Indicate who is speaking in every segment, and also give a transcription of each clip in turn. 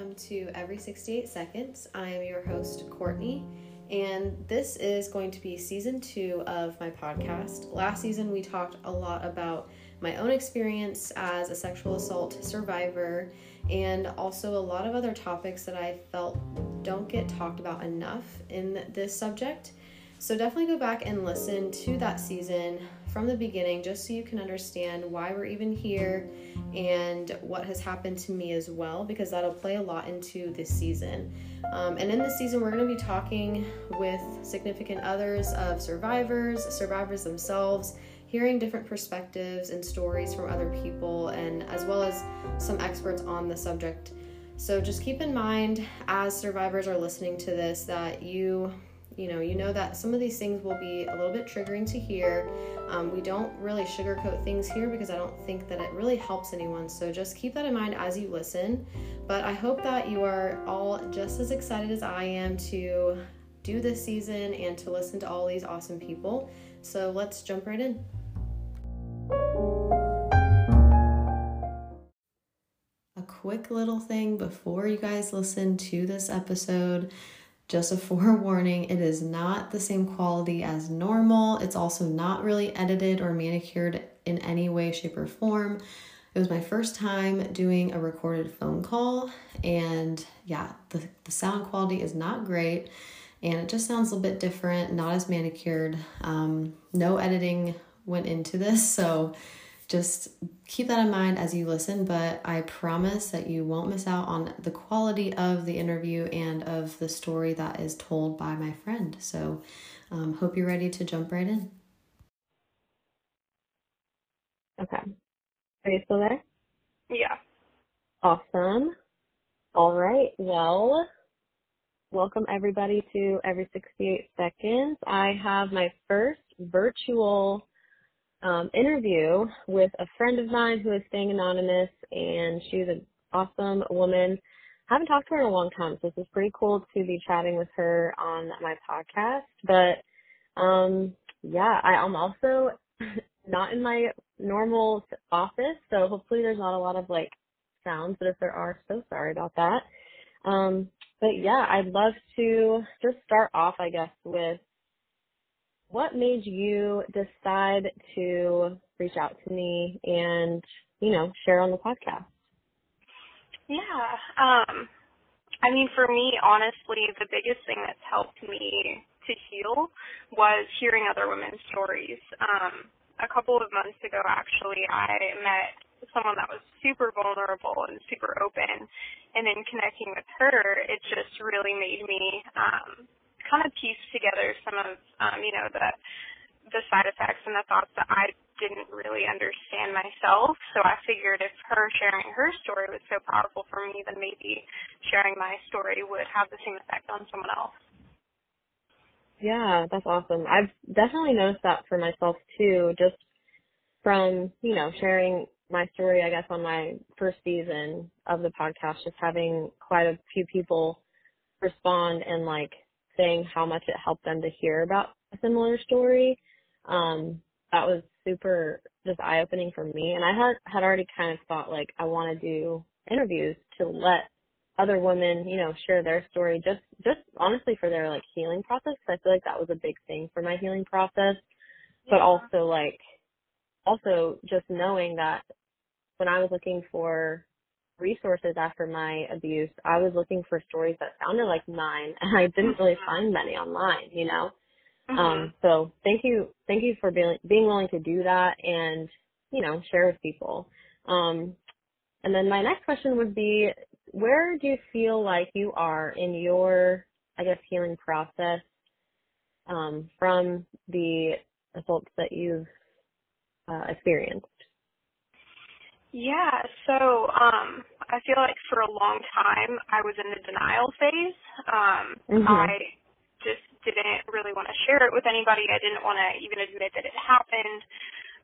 Speaker 1: welcome to Every 68 Seconds. I am your host, Courtney, and this is going to be season two of my podcast. Last season, we talked a lot about my own experience as a sexual assault survivor and also a lot of other topics that I felt don't get talked about enough in this subject. So definitely go back and listen to that season from the beginning just so you can understand why we're even here and what has happened to me as well, because that'll play a lot into this season. Um, and in this season, we're going to be talking with significant others of survivors, survivors themselves, hearing different perspectives and stories from other people, and as well as some experts on the subject. So just keep in mind as survivors are listening to this that you you know you know that some of these things will be a little bit triggering to hear. Um, we don't really sugarcoat things here because i don't think that it really helps anyone. So just keep that in mind as you listen. But i hope that you are all just as excited as i am to do this season and to listen to all these awesome people. So let's jump right in. A quick little thing before you guys listen to this episode just a forewarning, it is not the same quality as normal. It's also not really edited or manicured in any way, shape, or form. It was my first time doing a recorded phone call, and yeah, the, the sound quality is not great and it just sounds a little bit different, not as manicured. Um, no editing went into this, so just keep that in mind as you listen, but I promise that you won't miss out on the quality of the interview and of the story that is told by my friend. So, um, hope you're ready to jump right in. Okay. Are you still there?
Speaker 2: Yeah.
Speaker 1: Awesome. All right. Well, welcome everybody to Every 68 Seconds. I have my first virtual um, interview with a friend of mine who is staying anonymous, and she's an awesome woman. I haven't talked to her in a long time, so this is pretty cool to be chatting with her on my podcast. But um, yeah, I, am also not in my normal office, so hopefully there's not a lot of like sounds. But if there are, so sorry about that. Um, but yeah, I'd love to just start off, I guess, with what made you decide to reach out to me and, you know, share on the podcast?
Speaker 2: Yeah. Um, I mean, for me, honestly, the biggest thing that's helped me to heal was hearing other women's stories. Um, a couple of months ago, actually, I met someone that was super vulnerable and super open, and in connecting with her, it just really made me um, kind of pieced together some of um, you know the the side effects and the thoughts that I didn't really understand myself. So I figured if her sharing her story was so powerful for me, then maybe sharing my story would have the same effect on someone else.
Speaker 1: Yeah, that's awesome. I've definitely noticed that for myself too, just from, you know, sharing my story, I guess, on my first season of the podcast, just having quite a few people respond and like saying how much it helped them to hear about a similar story. Um, that was super just eye opening for me. And I had had already kind of thought like I want to do interviews to let other women, you know, share their story just just honestly for their like healing process. Cause I feel like that was a big thing for my healing process. Yeah. But also like also just knowing that when I was looking for resources after my abuse, I was looking for stories that sounded like mine, and I didn't really mm-hmm. find many online. You know, mm-hmm. um, so thank you, thank you for being being willing to do that and you know share with people. Um, and then my next question would be, where do you feel like you are in your, I guess, healing process um, from the assaults that you've uh, experienced?
Speaker 2: Yeah, so um I feel like for a long time I was in the denial phase. Um mm-hmm. I just didn't really want to share it with anybody. I didn't want to even admit that it happened.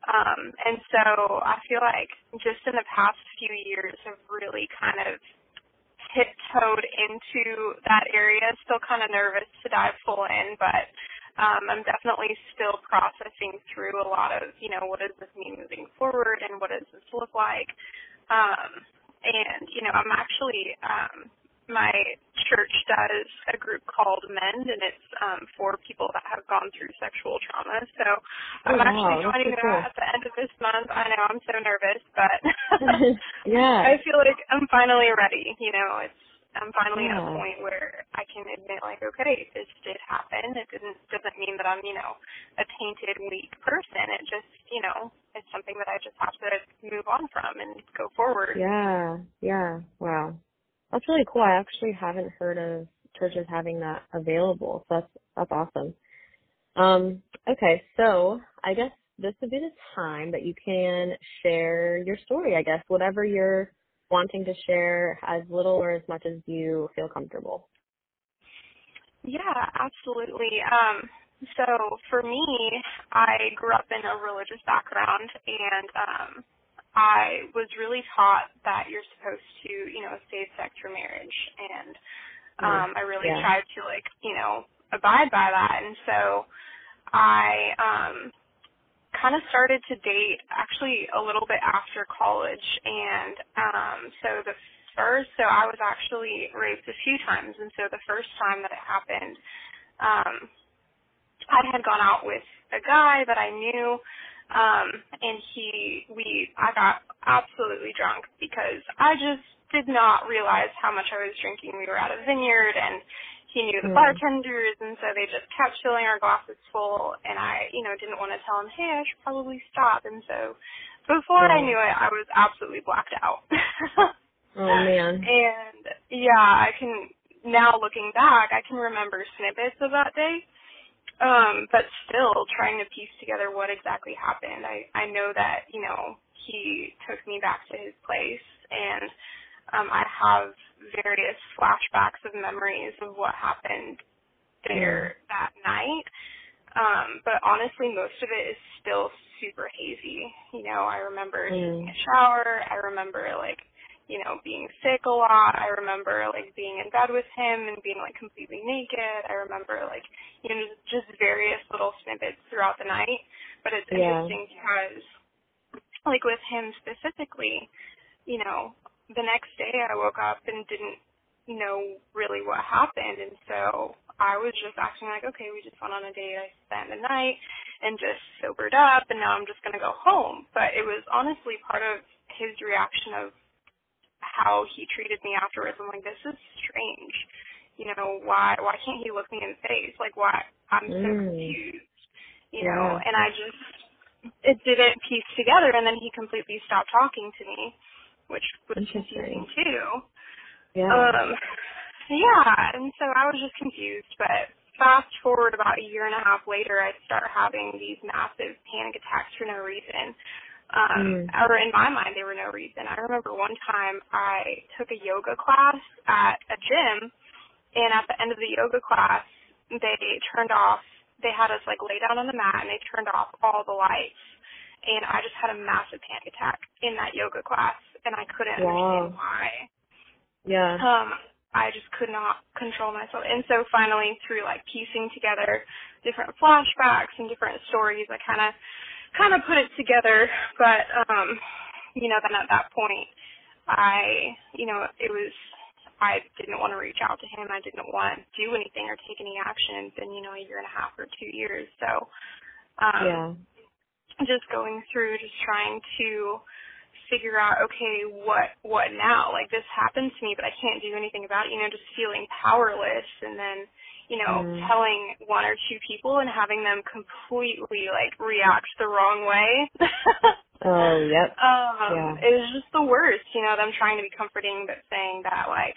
Speaker 2: Um and so I feel like just in the past few years have really kind of tiptoed into that area. Still kind of nervous to dive full in, but um, I'm definitely still processing through a lot of, you know, what does this mean moving forward and what does this look like. Um, and, you know, I'm actually um, my church does a group called Mend, and it's um, for people that have gone through sexual trauma. So I'm
Speaker 1: oh,
Speaker 2: actually
Speaker 1: wow,
Speaker 2: joining
Speaker 1: so
Speaker 2: that
Speaker 1: cool.
Speaker 2: at the end of this month. I know I'm so nervous, but
Speaker 1: yeah.
Speaker 2: I feel like I'm finally ready. You know, it's I'm finally at a point where I can admit, like, okay, this did happen. It didn't doesn't mean that I'm, you know, a tainted, weak person. It just, you know, it's something that I just have to move on from and go forward.
Speaker 1: Yeah, yeah. Wow. That's really cool. I actually haven't heard of churches having that available. So that's that's awesome. Um, okay, so I guess this would be the time that you can share your story, I guess, whatever you're wanting to share, as little or as much as you feel comfortable.
Speaker 2: Yeah, absolutely. Um, so for me, I grew up in a religious background and um I was really taught that you're supposed to, you know, save sex for marriage and um I really
Speaker 1: Yeah.
Speaker 2: tried to like, you know, abide by that and so I um kind of started to date actually a little bit after college and um so the first so I was actually raped a few times and so the first time that it happened um I had gone out with a guy that I knew um and he we I got absolutely drunk because I just did not realize how much I was drinking. We were at a vineyard and he knew the bartenders and so they just kept filling our glasses full and I, you know, didn't want to tell him, Hey, I should probably stop and so before I knew it I was absolutely blacked out.
Speaker 1: Oh man.
Speaker 2: and yeah, I can now looking back, I can remember snippets of that day. Um, but still trying to piece together what exactly happened. I I know that, you know, he took me back to his place and um I have various flashbacks of memories of what happened there that night. Um, but honestly most of it is still super hazy. You know, I remember taking
Speaker 1: Mm.
Speaker 2: a shower, I remember like you know, being sick a lot. I remember like being in bed with him and being like completely naked. I remember like, you know, just various little snippets throughout the night. But it's
Speaker 1: Yeah.
Speaker 2: interesting because like with him specifically, you know, the next day I woke up and didn't know really what happened and so I was just acting like, okay, we just went on a date, I spent the night and just sobered up and now I'm just gonna go home. But it was honestly part of his reaction of how he treated me afterwards. I'm like, this is strange. You know, why why can't he look me in the face? Like why I'm so
Speaker 1: Mm.
Speaker 2: confused. You know,
Speaker 1: Yeah.
Speaker 2: and I just it didn't piece together and then he completely stopped talking to me, which was confusing
Speaker 1: Interesting.
Speaker 2: too.
Speaker 1: Yeah.
Speaker 2: Um yeah, and so I was just confused, but fast forward about a year and a half later I start having these massive panic attacks for no reason. Um,
Speaker 1: Mm.
Speaker 2: or in my mind, they were no reason. I remember one time I took a yoga class at a gym, and at the end of the yoga class, they turned off. They had us like lay down on the mat, and they turned off all the lights. And I just had a massive panic attack in that yoga class, and I couldn't
Speaker 1: Wow.
Speaker 2: understand why.
Speaker 1: yeah.
Speaker 2: Um, I just could not control myself. And so finally, through like piecing together different flashbacks and different stories, I kind of kind of put it together. But um, you know, then at that point, I, you know, it was I didn't want to reach out to him. I didn't want to do anything or take any action. It's been you know a year and a half or two years. So um,
Speaker 1: yeah.
Speaker 2: just going through just trying to figure out okay what what now like this happened to me but i can't do anything about it you know just feeling powerless and then you know
Speaker 1: Mm.
Speaker 2: telling one or two people and having them completely like react the wrong way
Speaker 1: Oh, yep.
Speaker 2: um
Speaker 1: Yeah.
Speaker 2: it was just the worst you know them trying to be comforting but saying that like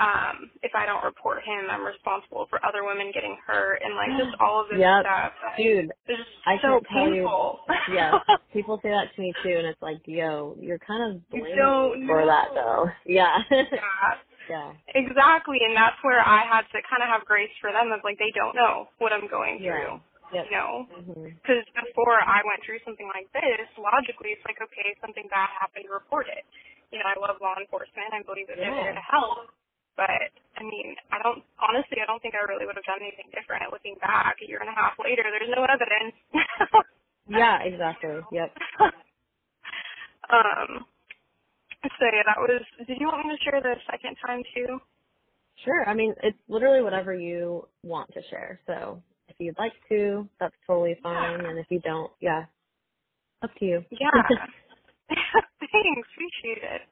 Speaker 2: um if i don't report him i'm responsible for other women getting hurt and like just all of this
Speaker 1: Yep.
Speaker 2: stuff
Speaker 1: Dude,
Speaker 2: it's just
Speaker 1: I
Speaker 2: so
Speaker 1: can't you-
Speaker 2: painful
Speaker 1: yeah. People say that to me too, and it's like, yo, you're kind of blamed for that though. Yeah.
Speaker 2: yeah
Speaker 1: yeah.
Speaker 2: Exactly, and that's where I had to kind of have grace for them of like they don't know what I'm going through,
Speaker 1: Yep.
Speaker 2: you know. Because before I went through something like this, logically it's like okay, something bad happened, report it. You know, I love law enforcement. I believe that they're
Speaker 1: Yeah.
Speaker 2: there to help. But I mean, I don't honestly, I don't think I really would have done anything different. Looking back a year and a half later, there's no evidence.
Speaker 1: Yeah, exactly. Yep.
Speaker 2: um. So yeah, that was. Did you want me to share the second time too?
Speaker 3: Sure. I mean, it's literally whatever you want to share. So if you'd like to, that's totally fine. And if you don't, yeah, up to you.
Speaker 2: Yeah. Thanks. Appreciate it.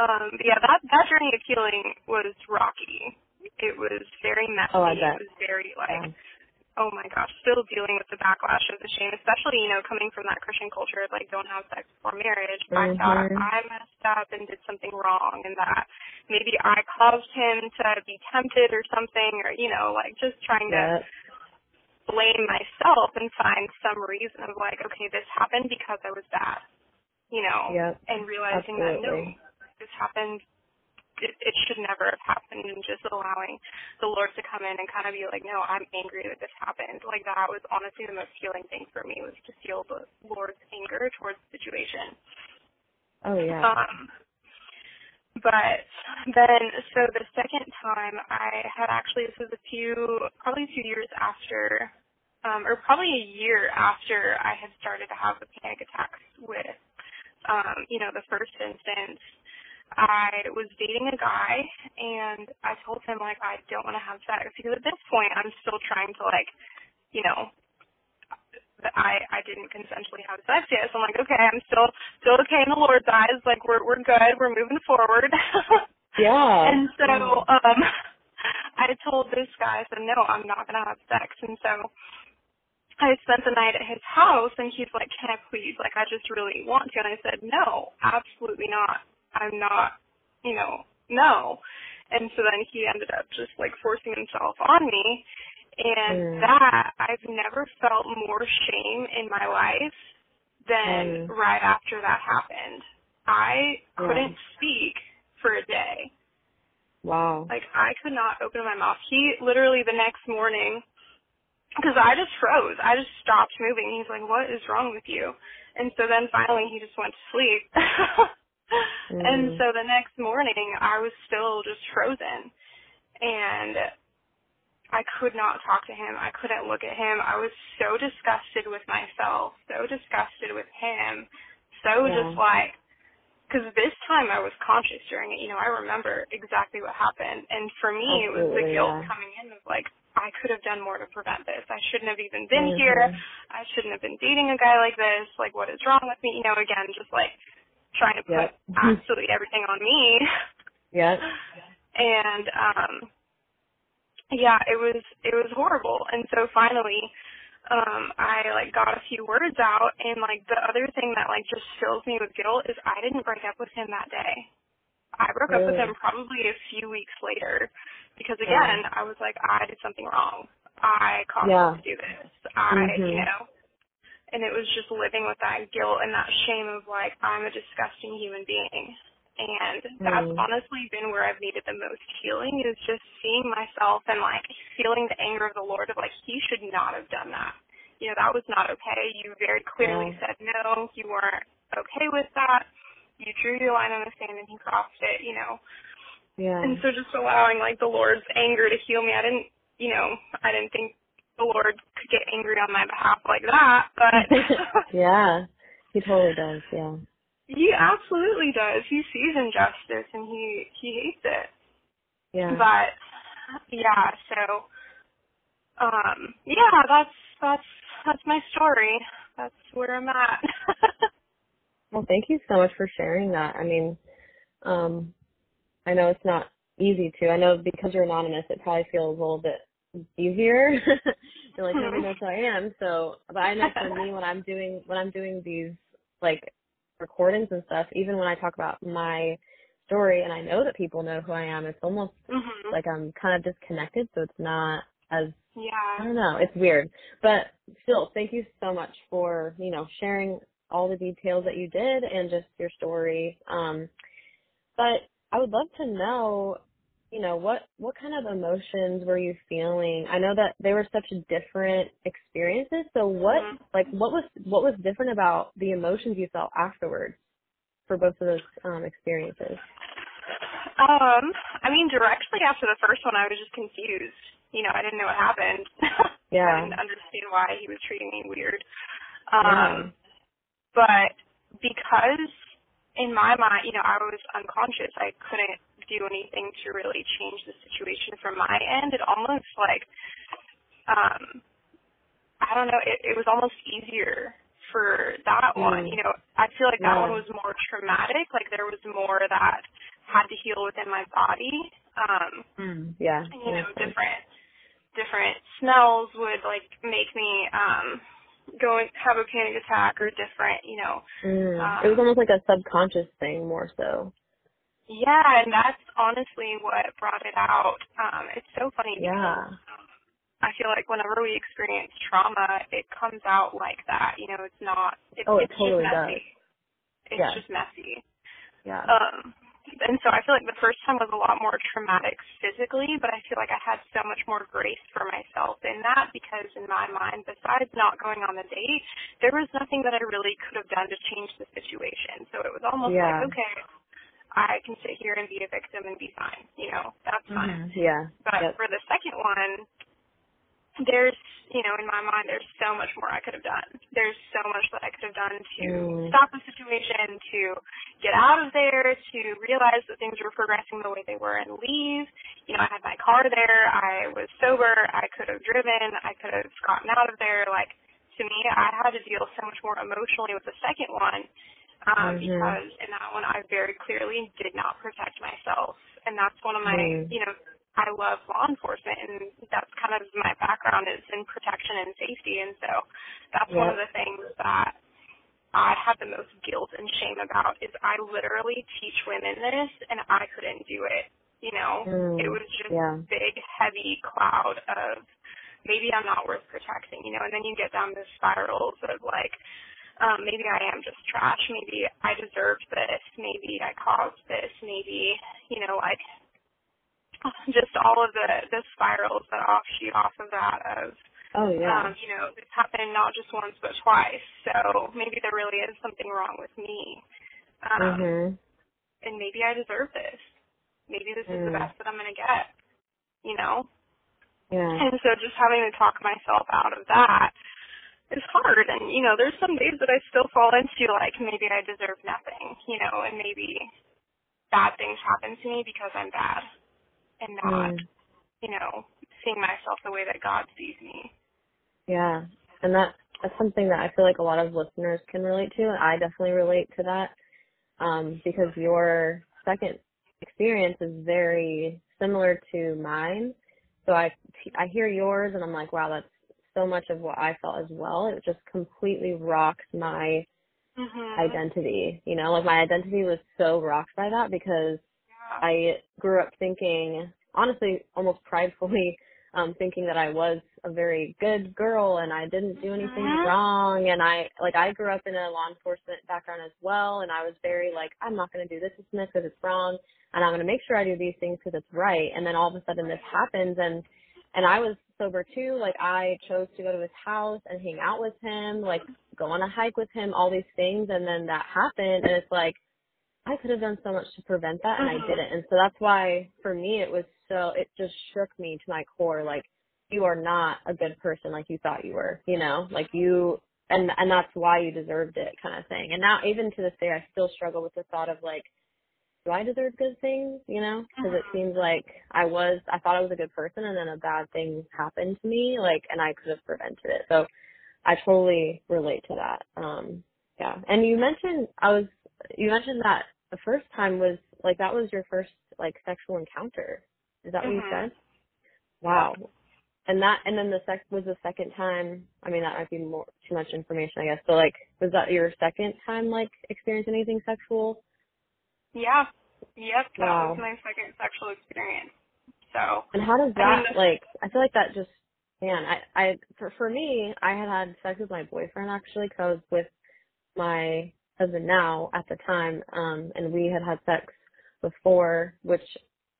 Speaker 2: Um, yeah, that that journey of healing was rocky. It was very messy.
Speaker 3: Oh, I bet.
Speaker 2: It was very like
Speaker 3: Yeah.
Speaker 2: oh my gosh, still dealing with the backlash of the shame, especially, you know, coming from that Christian culture of like don't have sex before marriage. I thought. I messed up and did something wrong and that maybe I caused him to be tempted or something or, you know, like just trying to
Speaker 3: Yep.
Speaker 2: blame myself and find some reason of like, okay, this happened because I was bad. You know?
Speaker 3: Yep.
Speaker 2: And realizing that no,
Speaker 3: Absolutely.
Speaker 2: This happened it, it should never have happened and just allowing the Lord to come in and kind of be like, no, I'm angry that this happened. Like that was honestly the most healing thing for me was to feel the Lord's anger towards the situation.
Speaker 3: Oh yeah.
Speaker 2: Um, but then, so the second time I had actually, this was a few, probably two years after, um, or probably a year after I had started to have the panic attacks with, um, you know, the first instance. I was dating a guy and I told him like I don't want to have sex because at this point I'm still trying to like, you know, I I didn't consensually have sex yet. So I'm like, okay, I'm still still okay in the Lord's eyes. Like we're we're good. We're moving forward.
Speaker 3: yeah.
Speaker 2: and so um I told this guy, I said, no, I'm not gonna have sex. And so I spent the night at his house, and he's like, can I please? Like I just really want to. And I said, no, absolutely not. I'm not. You know, no. And so then he ended up just like forcing himself on me. And
Speaker 3: Mm.
Speaker 2: that I've never felt more shame in my life than
Speaker 3: Mm.
Speaker 2: right after that happened. I
Speaker 3: Yeah.
Speaker 2: couldn't speak for a day.
Speaker 3: Wow.
Speaker 2: Like I could not open my mouth. He literally the next morning, because I just froze. I just stopped moving. He's like, "What is wrong with you?" And so then finally he just went to sleep. And
Speaker 3: Mm.
Speaker 2: so the next morning I was still just frozen, and I could not talk to him. I couldn't look at him. I was so disgusted with myself, so disgusted with him, so
Speaker 3: Yeah.
Speaker 2: just like because this time I was conscious during it. You know, I remember exactly what happened, and for me, it was the guilt
Speaker 3: yeah.
Speaker 2: coming in of like I could have done more to prevent this. I shouldn't have even been
Speaker 3: Mhm.
Speaker 2: here. I shouldn't have been dating a guy like this. Like, what is wrong with me? You know, again, just like trying to put
Speaker 3: Yep.
Speaker 2: absolutely everything on me.
Speaker 3: Yep.
Speaker 2: And um yeah, it was it was horrible. And so finally, um, I like got a few words out and like the other thing that like just fills me with guilt is I didn't break up with him that day. I broke up with him probably a few weeks later because
Speaker 3: Yeah.
Speaker 2: again, I was like, I did something wrong. I caused
Speaker 3: Yeah.
Speaker 2: him to do this. I you
Speaker 3: Mhm.
Speaker 2: know and it was just living with that guilt and that shame of like I'm a disgusting human being. And that's
Speaker 3: Mm.
Speaker 2: honestly been where I've needed the most healing is just seeing myself and like feeling the anger of the Lord of like he should not have done that. You know, that was not okay. You very clearly
Speaker 3: Yeah.
Speaker 2: said no, you weren't okay with that. You drew your line on the sand and he crossed it, you know.
Speaker 3: Yeah.
Speaker 2: And so just allowing like the Lord's anger to heal me. I didn't you know, I didn't think the Lord could get angry on my behalf like that, but
Speaker 3: yeah. He totally does, yeah.
Speaker 2: he absolutely does. He sees injustice and he he hates it.
Speaker 3: Yeah.
Speaker 2: But yeah, so um yeah, that's that's that's my story. That's where I'm at.
Speaker 3: Well, thank you so much for sharing that. I mean, um, I know it's not easy to. I know because you're anonymous, it probably feels a little bit easier. you're like nobody knows who I am. So, but I know for me, when I'm doing when I'm doing these like recordings and stuff, even when I talk about my story, and I know that people know who I am, it's almost
Speaker 2: mhm.
Speaker 3: like I'm kind of disconnected. So it's not as
Speaker 2: yeah.
Speaker 3: I don't know. It's weird. But still, thank you so much for, you know, sharing all the details that you did and just your story. Um, but I would love to know, you know, what, what kind of emotions were you feeling? I know that they were such different experiences. So what,
Speaker 2: Mhm.
Speaker 3: like, what was, what was different about the emotions you felt afterwards for both of those, um, experiences?
Speaker 2: Um, I mean directly after the first one I was just confused. You know, I didn't know what happened.
Speaker 3: Yeah.
Speaker 2: I didn't understand why he was treating me weird.
Speaker 3: Yeah.
Speaker 2: Um but because in my mind, you know, I was unconscious. I couldn't do anything to really change the situation from my end. It almost like, um, I don't know, it, it was almost easier for that mm. one. You know, I feel like that yeah. one was more traumatic. Like there was more that had to heal within my body. Um,
Speaker 3: mm. Yeah.
Speaker 2: You know, different different smells would like make me um go and have a panic attack or different, you know.
Speaker 3: Mm. Um, it was almost like a subconscious thing more so.
Speaker 2: Yeah, and that's honestly what brought it out. Um, it's so funny
Speaker 3: yeah.
Speaker 2: I feel like whenever we experience trauma, it comes out like that. You know, it's not. It,
Speaker 3: oh,
Speaker 2: it
Speaker 3: it's totally
Speaker 2: just messy.
Speaker 3: does.
Speaker 2: It's
Speaker 3: yeah.
Speaker 2: just messy.
Speaker 3: Yeah.
Speaker 2: Um, and so I feel like the first time was a lot more traumatic physically, but I feel like I had so much more grace for myself in that because in my mind, besides not going on the date, there was nothing that I really could have done to change the situation. So it was almost
Speaker 3: yeah.
Speaker 2: like, okay, I can sit here and be a victim and be fine. You know, that's fine.
Speaker 3: Mm-hmm. Yeah.
Speaker 2: But
Speaker 3: yep.
Speaker 2: for the second one, there's you know in my mind there's so much more I could have done. There's so much that I could have done to
Speaker 3: mm.
Speaker 2: stop the situation, to get out of there, to realize that things were progressing the way they were and leave. You know, I had my car there, I was sober, I could have driven, I could have gotten out of there. Like to me, I had to deal so much more emotionally with the second one. Um,
Speaker 3: mm-hmm.
Speaker 2: because in that one I very clearly did not protect myself. And that's one of my,
Speaker 3: mm.
Speaker 2: you know, I love law enforcement, and that's kind of my background is in protection and safety, and so that's
Speaker 3: yep.
Speaker 2: one of the things that I have the most guilt and shame about is I literally teach women this, and I couldn't do it. You know,
Speaker 3: mm,
Speaker 2: it was just
Speaker 3: yeah.
Speaker 2: big, heavy cloud of maybe I'm not worth protecting. You know, and then you get down the spirals of like. Um, maybe I am just trash. Maybe I deserved this. Maybe I caused this. Maybe, you know, like just all of the the spirals that offshoot off of that of
Speaker 3: oh yeah.
Speaker 2: um, you know it's happened not just once but twice. So maybe there really is something wrong with me. Um
Speaker 3: mm-hmm.
Speaker 2: and maybe I deserve this. Maybe this
Speaker 3: mm.
Speaker 2: is the best that I'm gonna get you know?
Speaker 3: Yeah.
Speaker 2: And so just having to talk myself out of that is hard. And you know there's some days that I still fall into like maybe I deserve nothing you know and maybe bad things happen to me because I'm bad and not, mm. you know, seeing myself the way that God sees me.
Speaker 3: Yeah. And that that's something that I feel like a lot of listeners can relate to and I definitely relate to that. Um, because your second experience is very similar to mine. So I I hear yours and I'm like, wow, that's so much of what I felt as well. It just completely rocks my
Speaker 2: mm-hmm.
Speaker 3: identity. You know, like my identity was so rocked by that because I grew up thinking, honestly, almost pridefully, um, thinking that I was a very good girl and I didn't do anything
Speaker 2: mm-hmm.
Speaker 3: wrong. And I, like, I grew up in a law enforcement background as well. And I was very like, I'm not going to do this because it's wrong. And I'm going to make sure I do these things because it's right. And then all of a sudden this happens and, and I was sober too. Like I chose to go to his house and hang out with him, like go on a hike with him, all these things. And then that happened. And it's like, I could have done so much to prevent that and I
Speaker 2: mm-hmm.
Speaker 3: didn't. And so that's why for me it was so it just shook me to my core like you are not a good person like you thought you were, you know? Like you and and that's why you deserved it kind of thing. And now even to this day I still struggle with the thought of like do I deserve good things, you know? Because it seems like I was I thought I was a good person and then a bad thing happened to me like and I could have prevented it. So I totally relate to that. Um yeah. And you mentioned I was you mentioned that the first time was like that was your first like sexual encounter. Is that what
Speaker 2: mm-hmm.
Speaker 3: you said? Wow. And that and then the sec was the second time. I mean, that might be more too much information, I guess. So like, was that your second time like experiencing anything sexual?
Speaker 2: Yeah. Yep. That
Speaker 3: wow.
Speaker 2: was my second sexual experience. So.
Speaker 3: And how does that
Speaker 2: I mean,
Speaker 3: like? I feel like that just man. I I for for me, I had had sex with my boyfriend actually because I was with my husband now at the time, um, and we had had sex before, which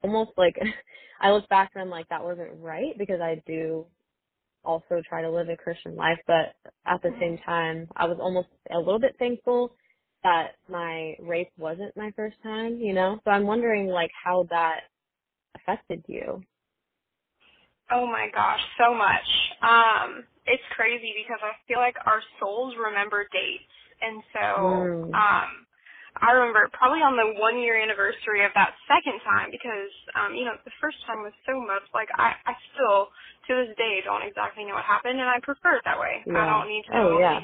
Speaker 3: almost like I look back and I'm like that wasn't right because I do also try to live a Christian life, but at the same time I was almost a little bit thankful that my rape wasn't my first time, you know? So I'm wondering like how that affected you.
Speaker 2: Oh my gosh, so much. Um, it's crazy because I feel like our souls remember dates and so
Speaker 3: mm.
Speaker 2: um I remember probably on the one year anniversary of that second time because um, you know, the first time was so much like I, I still to this day don't exactly know what happened and I prefer it that way.
Speaker 3: Yeah.
Speaker 2: I don't need to know
Speaker 3: oh, yeah.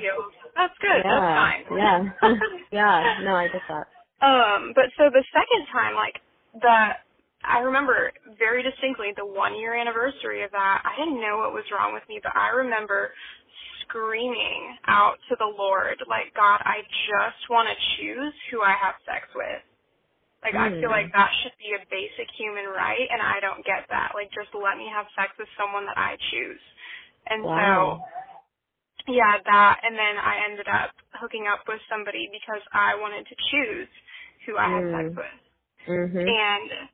Speaker 2: That's good,
Speaker 3: yeah.
Speaker 2: that's fine.
Speaker 3: yeah. yeah. No, I get that.
Speaker 2: Um, but so the second time, like the I remember very distinctly the one year anniversary of that. I didn't know what was wrong with me, but I remember screaming out to the Lord, like, God, I just want to choose who I have sex with. Like, mm. I feel like
Speaker 3: Hmm.
Speaker 2: that should be a basic human right, and I don't get that. Like, just let me have sex with someone that I choose. And
Speaker 3: wow.
Speaker 2: so, yeah, that, and then I ended up hooking up with somebody because I wanted to choose who I had
Speaker 3: Mm.
Speaker 2: sex with.
Speaker 3: Mhm.
Speaker 2: And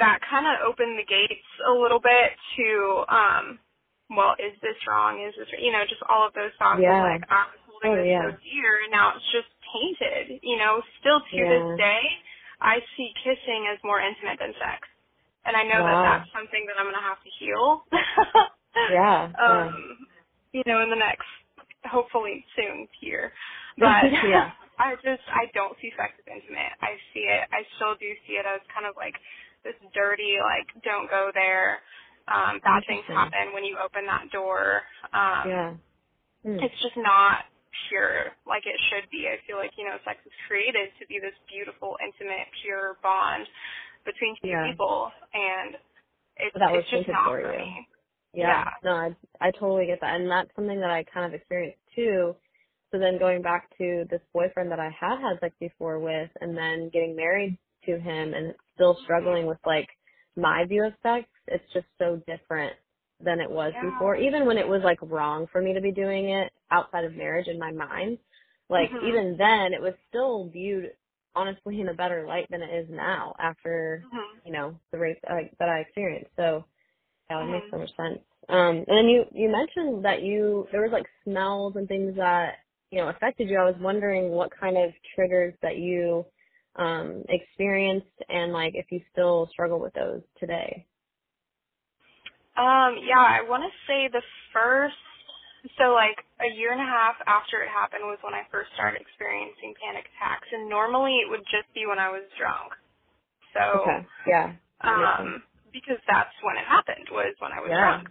Speaker 2: that kind of opened the gates a little bit to, um, well, is this wrong? Is this, you know, just all of those thoughts
Speaker 3: Yeah.
Speaker 2: like, I was holding
Speaker 3: Oh,
Speaker 2: this
Speaker 3: yeah.
Speaker 2: so dear, and now it's just tainted. You know, still to
Speaker 3: Yeah.
Speaker 2: this day, I see kissing as more intimate than sex. And I know
Speaker 3: Wow.
Speaker 2: that that's something that I'm going to have to heal.
Speaker 3: Yeah,
Speaker 2: um, you know, in the next, hopefully soon year. But
Speaker 3: Yeah.
Speaker 2: I just, I don't see sex as intimate. I see it, I still do see it as kind of like this dirty, like, don't go there. Um, bad things happen when you open that door. Um,
Speaker 3: Yeah. Hmm.
Speaker 2: it's just not pure like it should be. I feel like, you know, sex is created to be this beautiful, intimate, pure bond between two
Speaker 3: Yeah.
Speaker 2: people and it's,
Speaker 3: that was
Speaker 2: it's just not
Speaker 3: for
Speaker 2: for me.
Speaker 3: Yeah.
Speaker 2: Yeah.
Speaker 3: No, I I totally get that. And that's something that I kind of experienced too. So then going back to this boyfriend that I had had sex before with and then getting married to him and still struggling with like my view of sex, it's just so different than it was
Speaker 2: Yeah.
Speaker 3: before. Even when it was like wrong for me to be doing it outside of marriage in my mind. Like
Speaker 2: Mhm.
Speaker 3: even then it was still viewed honestly in a better light than it is now after
Speaker 2: Mhm.
Speaker 3: you know the rape uh, that I experienced. So yeah, it makes
Speaker 2: Mhm.
Speaker 3: so much sense. Um, and then you you mentioned that you there was like smells and things that you know affected you. I was wondering what kind of triggers that you um, experienced and like if you still struggle with those today.
Speaker 2: Um, yeah, I want to say the first, so like a year and a half after it happened was when I first started experiencing panic attacks, and normally it would just be when I was drunk. So,
Speaker 3: Okay. Yeah.
Speaker 2: um, because that's when it happened was when I was
Speaker 3: Yeah.
Speaker 2: drunk.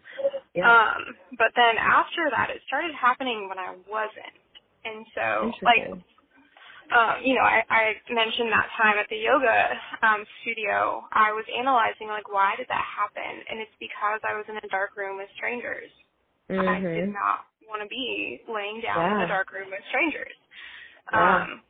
Speaker 3: Yeah.
Speaker 2: Um, but then after that, it started happening when I wasn't, and so like Um, you know, I, I mentioned that time at the yoga um, studio, I was analyzing like why did that happen, and it's because I was in a dark room with strangers. I did not want to be laying down in a dark room with strangers.
Speaker 3: Yeah.
Speaker 2: Um,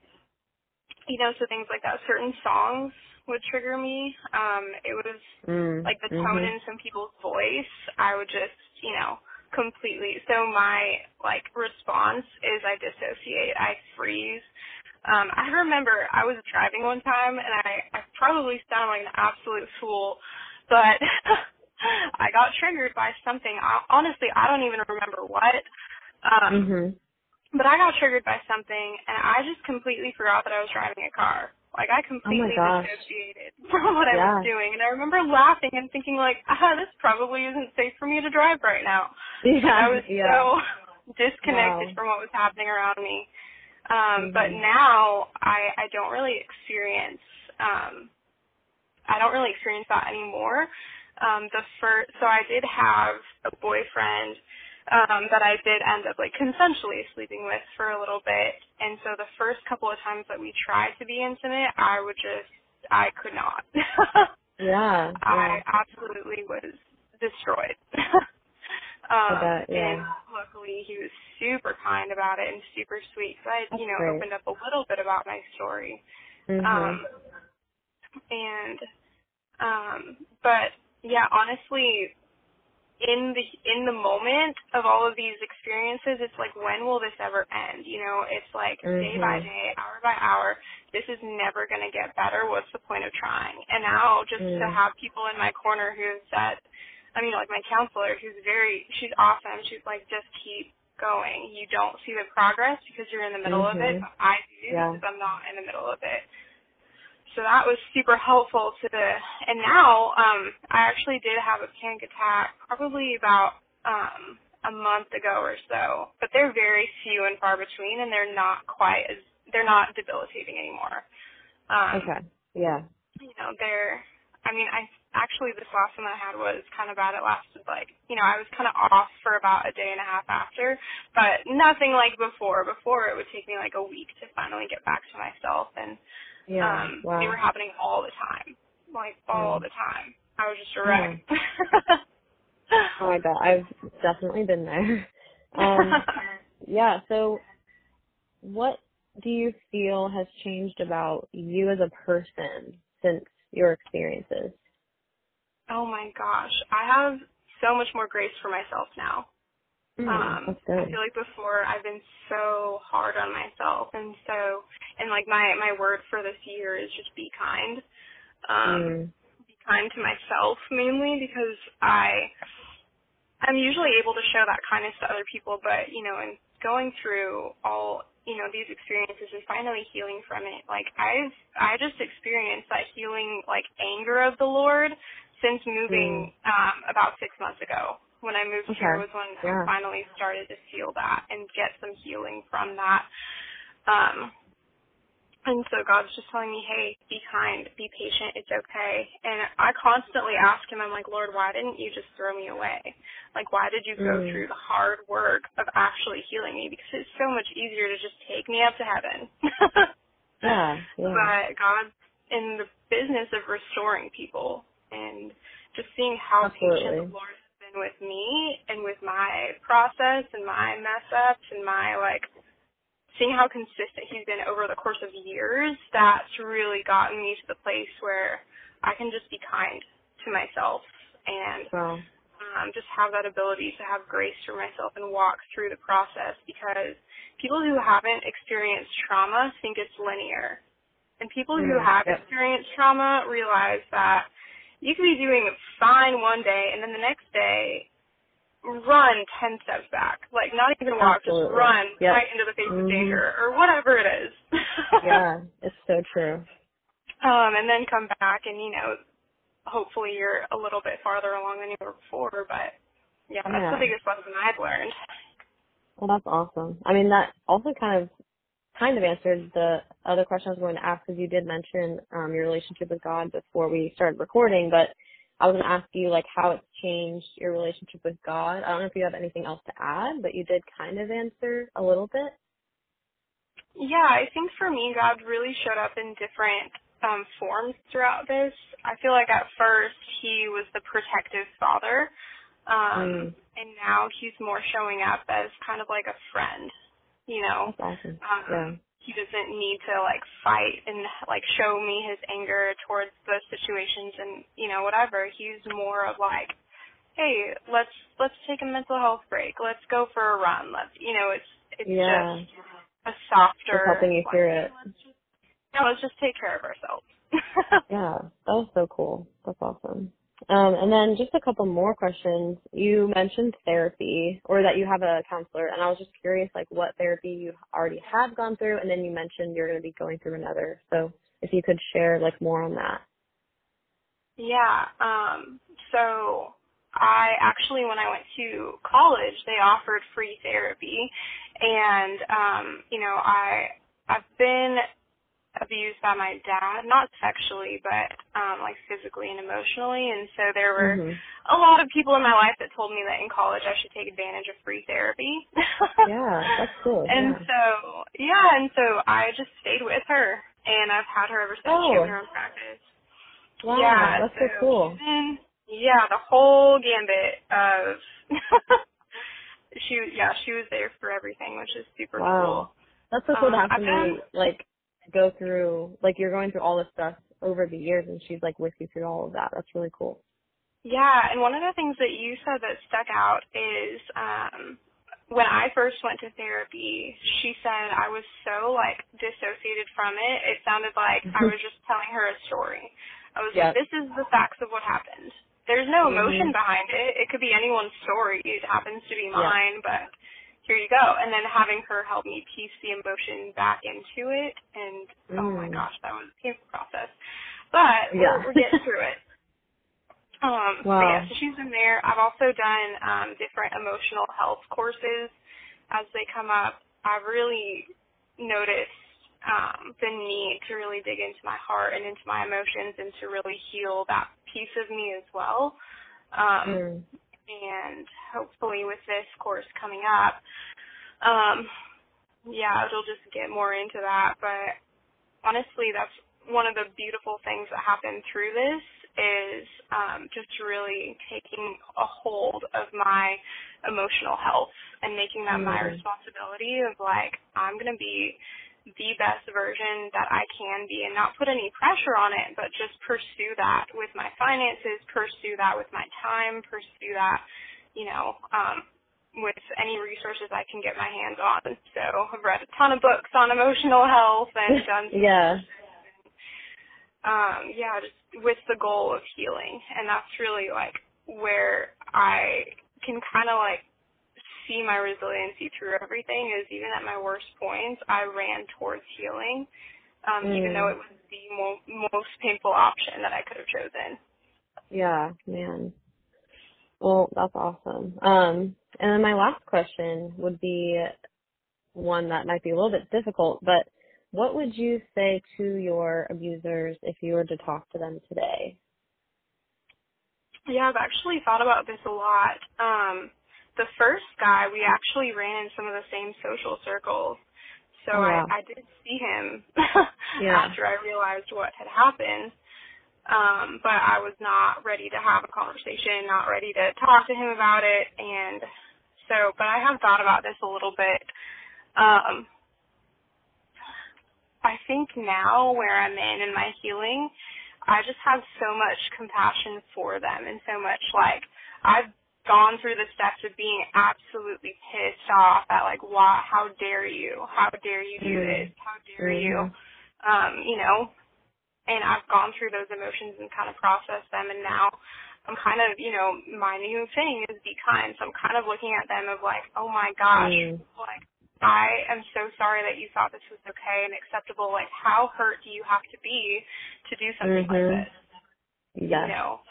Speaker 2: you know, so things like that. Certain songs would trigger me. Um, it was
Speaker 3: Mm.
Speaker 2: like the tone
Speaker 3: mhm.
Speaker 2: in some people's voice, I would just, you know, completely. So my like response is I dissociate, I freeze. Um, I remember I was driving one time and I, I probably sound like an absolute fool, but I got triggered by something. I, honestly, I don't even remember what. Um,
Speaker 3: Mhm.
Speaker 2: but I got triggered by something, and I just completely forgot that I was driving a car. Like I completely
Speaker 3: Oh
Speaker 2: dissociated from what I was doing, and I remember laughing and thinking like, ah, this probably isn't safe for me to drive right now.
Speaker 3: Yeah.
Speaker 2: I was
Speaker 3: yeah.
Speaker 2: so disconnected
Speaker 3: Wow.
Speaker 2: from what was happening around me. Um, But
Speaker 3: Mhm.
Speaker 2: now I I don't really experience um, I don't really experience that anymore. Um, the first, so I did have a boyfriend um, that I did end up like consensually sleeping with for a little bit, and so the first couple of times that we tried to be intimate, I would just I could not.
Speaker 3: Yeah.
Speaker 2: I absolutely was destroyed. Um,
Speaker 3: bet, yeah.
Speaker 2: And luckily, he was super kind about it and super sweet. So I,
Speaker 3: That's
Speaker 2: you know,
Speaker 3: great.
Speaker 2: opened up a little bit about my story.
Speaker 3: Mhm.
Speaker 2: Um, and um, but yeah, honestly, in the in the moment of all of these experiences, it's like when will this ever end? You know, it's like day by
Speaker 3: Mhm.
Speaker 2: day, hour by hour. This is never going to get better. What's the point of trying? And now just to
Speaker 3: Mm.
Speaker 2: have people in my corner who said, I mean, like my counselor, who's very, she's awesome. She's like, just keep going. You don't see the progress because you're in the middle of it.
Speaker 3: Mhm.
Speaker 2: I do
Speaker 3: Yeah.
Speaker 2: because I'm not in the middle of it so that was super helpful to the and now um I actually did have a panic attack probably about um a month ago or so but they're very few and far between and they're not quite as they're not debilitating anymore. Um,
Speaker 3: okay. Yeah.
Speaker 2: You know, they're. I mean, I actually this last one I had was kind of bad. It lasted like, you know, I was kind of off for about a day and a half after, but nothing like before. Before it would take me like a week to finally get back to myself, and
Speaker 3: Yeah.
Speaker 2: um,
Speaker 3: wow.
Speaker 2: they were happening all the time, like all
Speaker 3: Mm.
Speaker 2: the time. I was just a wreck.
Speaker 3: Oh my god, I've definitely been there. Um, yeah. So, what do you feel has changed about you as a person since your experiences?
Speaker 2: Oh my gosh, I have so much more grace for myself now.
Speaker 3: Mm,
Speaker 2: Um, I feel like before I've been so hard on myself, and so, and like my my word for this year is just be kind. Um,
Speaker 3: Mm,
Speaker 2: be kind to myself mainly because I I'm usually able to show that kindness to other people, but you know, in going through all you know these experiences and finally healing from it, like I've I just experienced that healing like anger of the Lord since moving um about six months ago. When I moved here was when
Speaker 3: Yeah.
Speaker 2: I finally started to feel that and get some healing from that. Um and so God's just telling me, hey, be kind, be patient, it's okay. And I constantly ask him, I'm like, Lord, why didn't you just throw me away? Like, why did you go
Speaker 3: Mm.
Speaker 2: through the hard work of actually healing me? Because it's so much easier to just take me up to heaven.
Speaker 3: Yeah, yeah.
Speaker 2: But God's in the business of restoring people and just seeing how patient
Speaker 3: Absolutely.
Speaker 2: the Lord has been with me and with my process and my mess ups and my like seeing how consistent he's been over the course of years, that's really gotten me to the place where I can just be kind to myself and
Speaker 3: Wow.
Speaker 2: um, just have that ability to have grace for myself and walk through the process because people who haven't experienced trauma think it's linear. And people who
Speaker 3: Mm,
Speaker 2: have
Speaker 3: yep.
Speaker 2: experienced trauma realize that you could be doing fine one day and then the next day run 10 steps back. Like not even walk, just run
Speaker 3: Yep.
Speaker 2: right into the face
Speaker 3: Mhm.
Speaker 2: of danger or whatever it is.
Speaker 3: Yeah, it's so true.
Speaker 2: um, and then come back and, you know, hopefully you're a little bit farther along than you were before, but yeah, that's
Speaker 3: Yeah.
Speaker 2: the biggest lesson I've learned.
Speaker 3: Well, that's awesome. I mean, that also kind of kind of answered the other question I was going to ask because you did mention um, your relationship with God before we started recording, but I was going to ask you like how it's changed your relationship with God. I don't know if you have anything else to add, but you did kind of answer a little bit.
Speaker 2: Yeah, I think for me, God really showed up in different um, forms throughout this. I feel like at first he was the protective father, um,
Speaker 3: Mm.
Speaker 2: and now he's more showing up as kind of like a friend. You know,
Speaker 3: awesome.
Speaker 2: um,
Speaker 3: Yeah.
Speaker 2: he doesn't need to like fight and like show me his anger towards those situations and you know whatever. He's more of like, hey, let's let's take a mental health break. Let's go for a run. Let's you know it's it's
Speaker 3: Yeah.
Speaker 2: just a softer.
Speaker 3: Just helping you
Speaker 2: like,
Speaker 3: through it.
Speaker 2: Let's just, yeah, let's just take care of ourselves.
Speaker 3: Yeah, that was so cool. That's awesome. Um, and then just a couple more questions. You mentioned therapy or that you have a counselor, and I was just curious, like what therapy you already have gone through, and then you mentioned you're going to be going through another. So if you could share like more on that.
Speaker 2: Yeah. Um, so I actually, when I went to college, they offered free therapy, and um, you know, I I've been abused by my dad, not sexually, but um, like physically and emotionally, and so there were
Speaker 3: Mhm.
Speaker 2: a lot of people in my life that told me that in college I should take advantage of free therapy.
Speaker 3: Yeah, that's cool.
Speaker 2: And
Speaker 3: yeah.
Speaker 2: so, yeah, and so I just stayed with her, and I've had her ever since she
Speaker 3: Oh.
Speaker 2: opened her own practice.
Speaker 3: Wow,
Speaker 2: yeah,
Speaker 3: that's so cool.
Speaker 2: she's yeah, the whole gambit of. she, yeah, she was there for everything, which is super
Speaker 3: Wow.
Speaker 2: cool.
Speaker 3: That's so cool to
Speaker 2: Um,
Speaker 3: have
Speaker 2: I've
Speaker 3: somebody like go through, like you're going through all this stuff over the years, and she's like with you through all of that. That's really cool.
Speaker 2: Yeah, and one of the things that you said that stuck out is um when I first went to therapy, she said I was so like dissociated from it. It sounded like I was just telling her a story. I was
Speaker 3: Yep.
Speaker 2: like, this is the facts of what happened. There's no emotion
Speaker 3: Mhm.
Speaker 2: behind it. It could be anyone's story. It happens to be mine, but here you go. And then having her help me piece the emotion back into it, and oh my
Speaker 3: Mm.
Speaker 2: gosh, that was a painful process. But
Speaker 3: Yeah.
Speaker 2: we're, we're getting through it. Um, so
Speaker 3: Wow.
Speaker 2: yeah, so she's been there. I've also done um, different emotional health courses as they come up. I've really noticed the need to really dig into my heart and into my emotions and to really heal that piece of me as well. Um, mm. And hopefully, with this course coming up, um, yeah, it'll just get more into that. But honestly, that's one of the beautiful things that happened through this is um, just really taking a hold of my emotional health and making that mm-hmm. my responsibility of like I'm gonna be the best version that I can be and not put any pressure on it, but just pursue that with my finances, pursue that with my time, pursue that, you know, um, with any resources I can get my hands on. So I've read a ton of books on emotional health and done
Speaker 3: yeah.
Speaker 2: Um, yeah, just with the goal of healing. And that's really like where I can kind of like see my resiliency through everything is even at my worst points, I ran towards healing, um, mm. even though it was the mo- most painful option that I could have chosen.
Speaker 3: Yeah, man. Well, that's awesome. Um, and then my last question would be one that might be a little bit difficult, but what would you say to your abusers if you were to talk to them today?
Speaker 2: Yeah, I've actually thought about this a lot. Um, the first guy, we actually ran in some of the same social circles. So oh, wow. I, I did see him yeah. after I realized what had happened. Um, but I was not ready to have a conversation, not ready to talk to him about it. And so, but I have thought about this a little bit. Um, I think now where I'm in in my healing, I just have so much compassion for them and so much like I've gone through the steps of being absolutely pissed off at like why how dare you how dare you do mm-hmm. this how dare mm-hmm. you um you know and I've gone through those emotions and kind of processed them and now I'm kind of you know my new thing is be kind so I'm kind of looking at them of like oh my gosh mm. like I am so sorry that you thought this was okay and acceptable like how hurt do you have to be to do something mm-hmm. like this
Speaker 3: yes.
Speaker 2: you know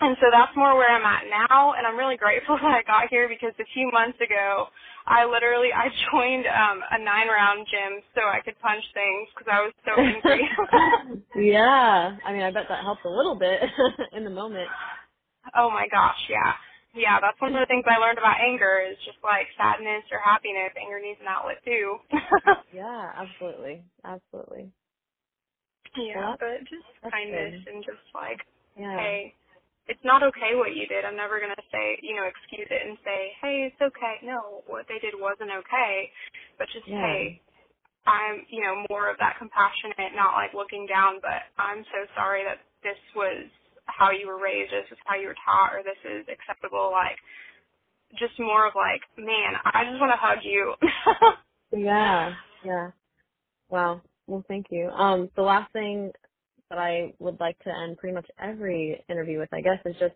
Speaker 2: and so that's more where I'm at now, and I'm really grateful that I got here because a few months ago, I literally I joined um a nine round gym so I could punch things because I was so angry.
Speaker 3: yeah, I mean, I bet that helped a little bit in the moment.
Speaker 2: Oh my gosh, yeah, yeah. That's one of the things I learned about anger is just like sadness or happiness. Anger needs an outlet too.
Speaker 3: yeah, absolutely, absolutely.
Speaker 2: Yeah, well, but just kindness good. and just like, yeah. hey, not okay what you did. I'm never gonna say, you know, excuse it and say, hey, it's okay. No, what they did wasn't okay. But just yeah. hey, I'm, you know, more of that compassionate, not like looking down, but I'm so sorry that this was how you were raised, this is how you were taught, or this is acceptable. Like, just more of like, man, I just want to hug you.
Speaker 3: yeah, yeah. Wow. Well, thank you. Um, the last thing that I would like to end pretty much every interview with, I guess, is just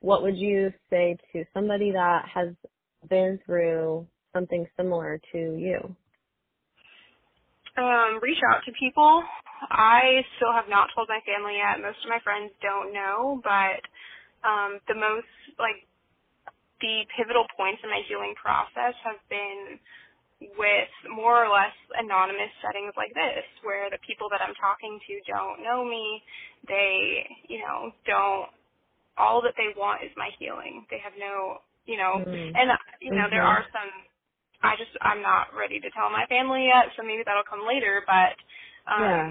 Speaker 3: what would you say to somebody that has been through something similar to you?
Speaker 2: Um, reach out to people. I still have not told my family yet. Most of my friends don't know, but um, the most like the pivotal points in my healing process have been with more or less anonymous settings like this where the people that I'm talking to don't know me. They, you know, don't all that they want is my healing. They have no, you know, mm-hmm. and you know, mm-hmm. there are some I just I'm not ready to tell my family yet, so maybe that'll come later, but um yeah.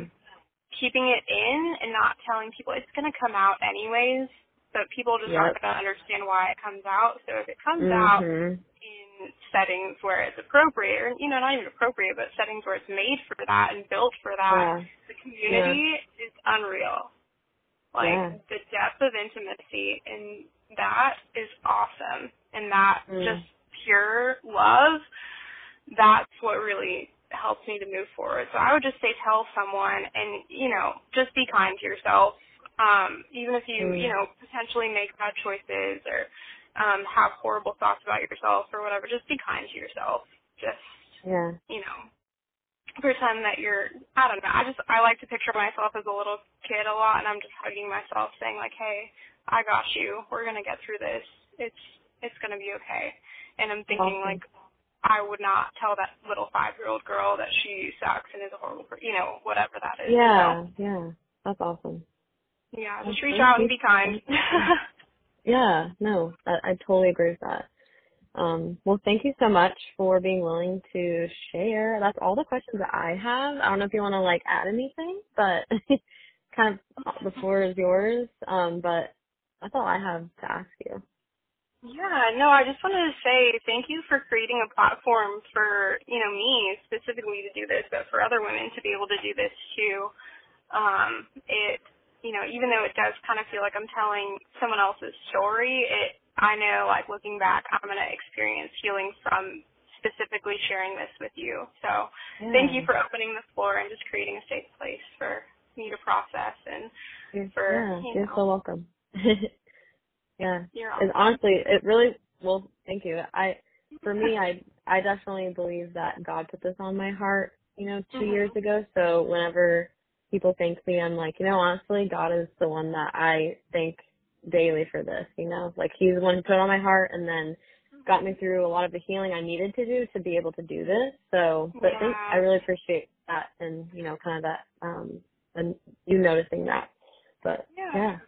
Speaker 2: keeping it in and not telling people it's going to come out anyways, but people just yep. aren't going to understand why it comes out. So if it comes mm-hmm. out settings where it's appropriate, or you know, not even appropriate, but settings where it's made for that and built for that. Yeah. The community yeah. is unreal. Like yeah. the depth of intimacy and that is awesome, and that mm. just pure love. That's what really helps me to move forward. So I would just say tell someone, and you know, just be kind to yourself. Um, even if you, mm. you know, potentially make bad choices or um, have horrible thoughts about yourself or whatever, just be kind to yourself. Just
Speaker 3: yeah.
Speaker 2: you know, pretend that you're I don't know. I just I like to picture myself as a little kid a lot and I'm just hugging myself saying like, Hey, I got you. We're gonna get through this. It's it's gonna be okay. And I'm thinking awesome. like I would not tell that little five year old girl that she sucks and is a horrible, you know, whatever that is.
Speaker 3: Yeah, yeah, that's awesome.
Speaker 2: Yeah, just reach out and be kind.
Speaker 3: Yeah, no, I, I totally agree with that. Um, well, thank you so much for being willing to share. That's all the questions that I have. I don't know if you want to like add anything, but kind of the floor is yours. Um, but that's all I have to ask you.
Speaker 2: Yeah, no, I just wanted to say thank you for creating a platform for, you know, me specifically to do this, but for other women to be able to do this too. Um, it, you know, even though it does kind of feel like I'm telling someone else's story, it, I know, like looking back, I'm going to experience healing from specifically sharing this with you. So
Speaker 3: Yeah.
Speaker 2: thank you for opening the floor and just creating a safe place for me to process and
Speaker 3: You're,
Speaker 2: for,
Speaker 3: yeah,
Speaker 2: you
Speaker 3: you're
Speaker 2: know.
Speaker 3: so welcome. yeah.
Speaker 2: you're
Speaker 3: It's honestly, it really, well, thank you. I, for me, I, I definitely believe that God put this on my heart, you know, 2
Speaker 2: Mhm.
Speaker 3: years ago. So whenever people thank me, I'm like, you know, honestly, God is the one that I thank daily for this, you know, like he's the one who put it on my heart and then got me through a lot of the healing I needed to do to be able to do this. So, but
Speaker 2: Yeah.
Speaker 3: I really appreciate that and, you know, kind of that, um, and you noticing that. But
Speaker 2: Yeah.
Speaker 3: yeah.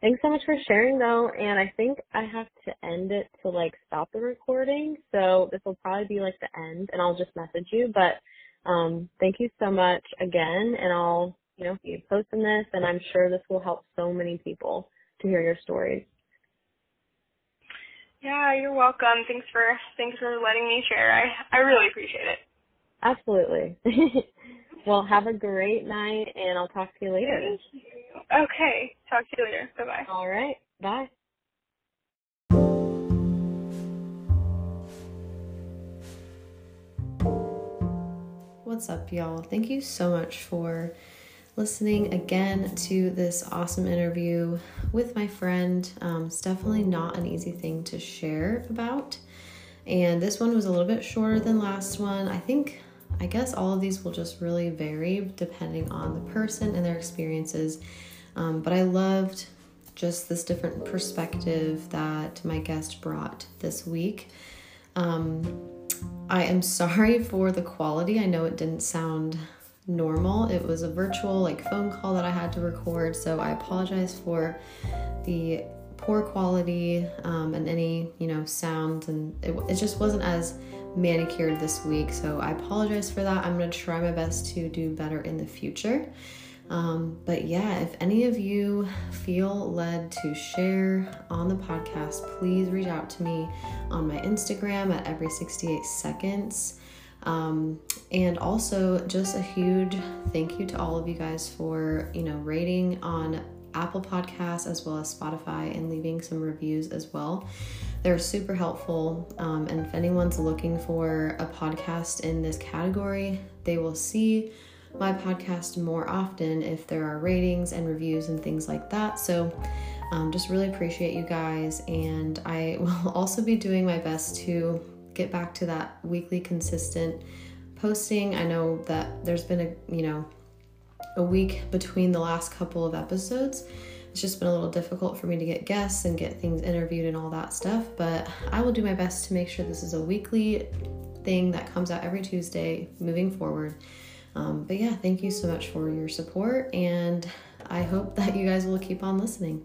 Speaker 3: Thanks so much for sharing though, and I think I have to end it to like stop the recording, so this will probably be like the end, and I'll just message you. But um, thank you so much again, and I'll you know be posting this, and I'm sure this will help so many people to hear your stories.
Speaker 2: Yeah, you're welcome. Thanks for thanks for letting me share. I I really appreciate it.
Speaker 3: Absolutely. well, have a great night, and I'll talk to you later.
Speaker 2: Okay. Talk to you later. Bye bye.
Speaker 3: All right. Bye.
Speaker 1: What's up, y'all? Thank you so much for listening again to this awesome interview with my friend. Um, it's definitely not an easy thing to share about. And this one was a little bit shorter than last one. I think, I guess all of these will just really vary depending on the person and their experiences. Um, but I loved just this different perspective that my guest brought this week. Um, I am sorry for the quality. I know it didn't sound normal. It was a virtual like phone call that I had to record, so I apologize for the poor quality um, and any you know sound and it, it just wasn't as manicured this week. So I apologize for that. I'm gonna try my best to do better in the future. Um, but yeah, if any of you feel led to share on the podcast, please reach out to me on my Instagram at every 68 seconds. Um, and also, just a huge thank you to all of you guys for you know rating on Apple Podcasts as well as Spotify and leaving some reviews as well. They're super helpful. Um, and if anyone's looking for a podcast in this category, they will see my podcast more often if there are ratings and reviews and things like that. So, um, just really appreciate you guys. And I will also be doing my best to get back to that weekly consistent posting. I know that there's been a, you know, a week between the last couple of episodes. It's just been a little difficult for me to get guests and get things interviewed and all that stuff, but I will do my best to make sure this is a weekly thing that comes out every Tuesday moving forward. Um, but yeah, thank you so much for your support, and I hope that you guys will keep on listening.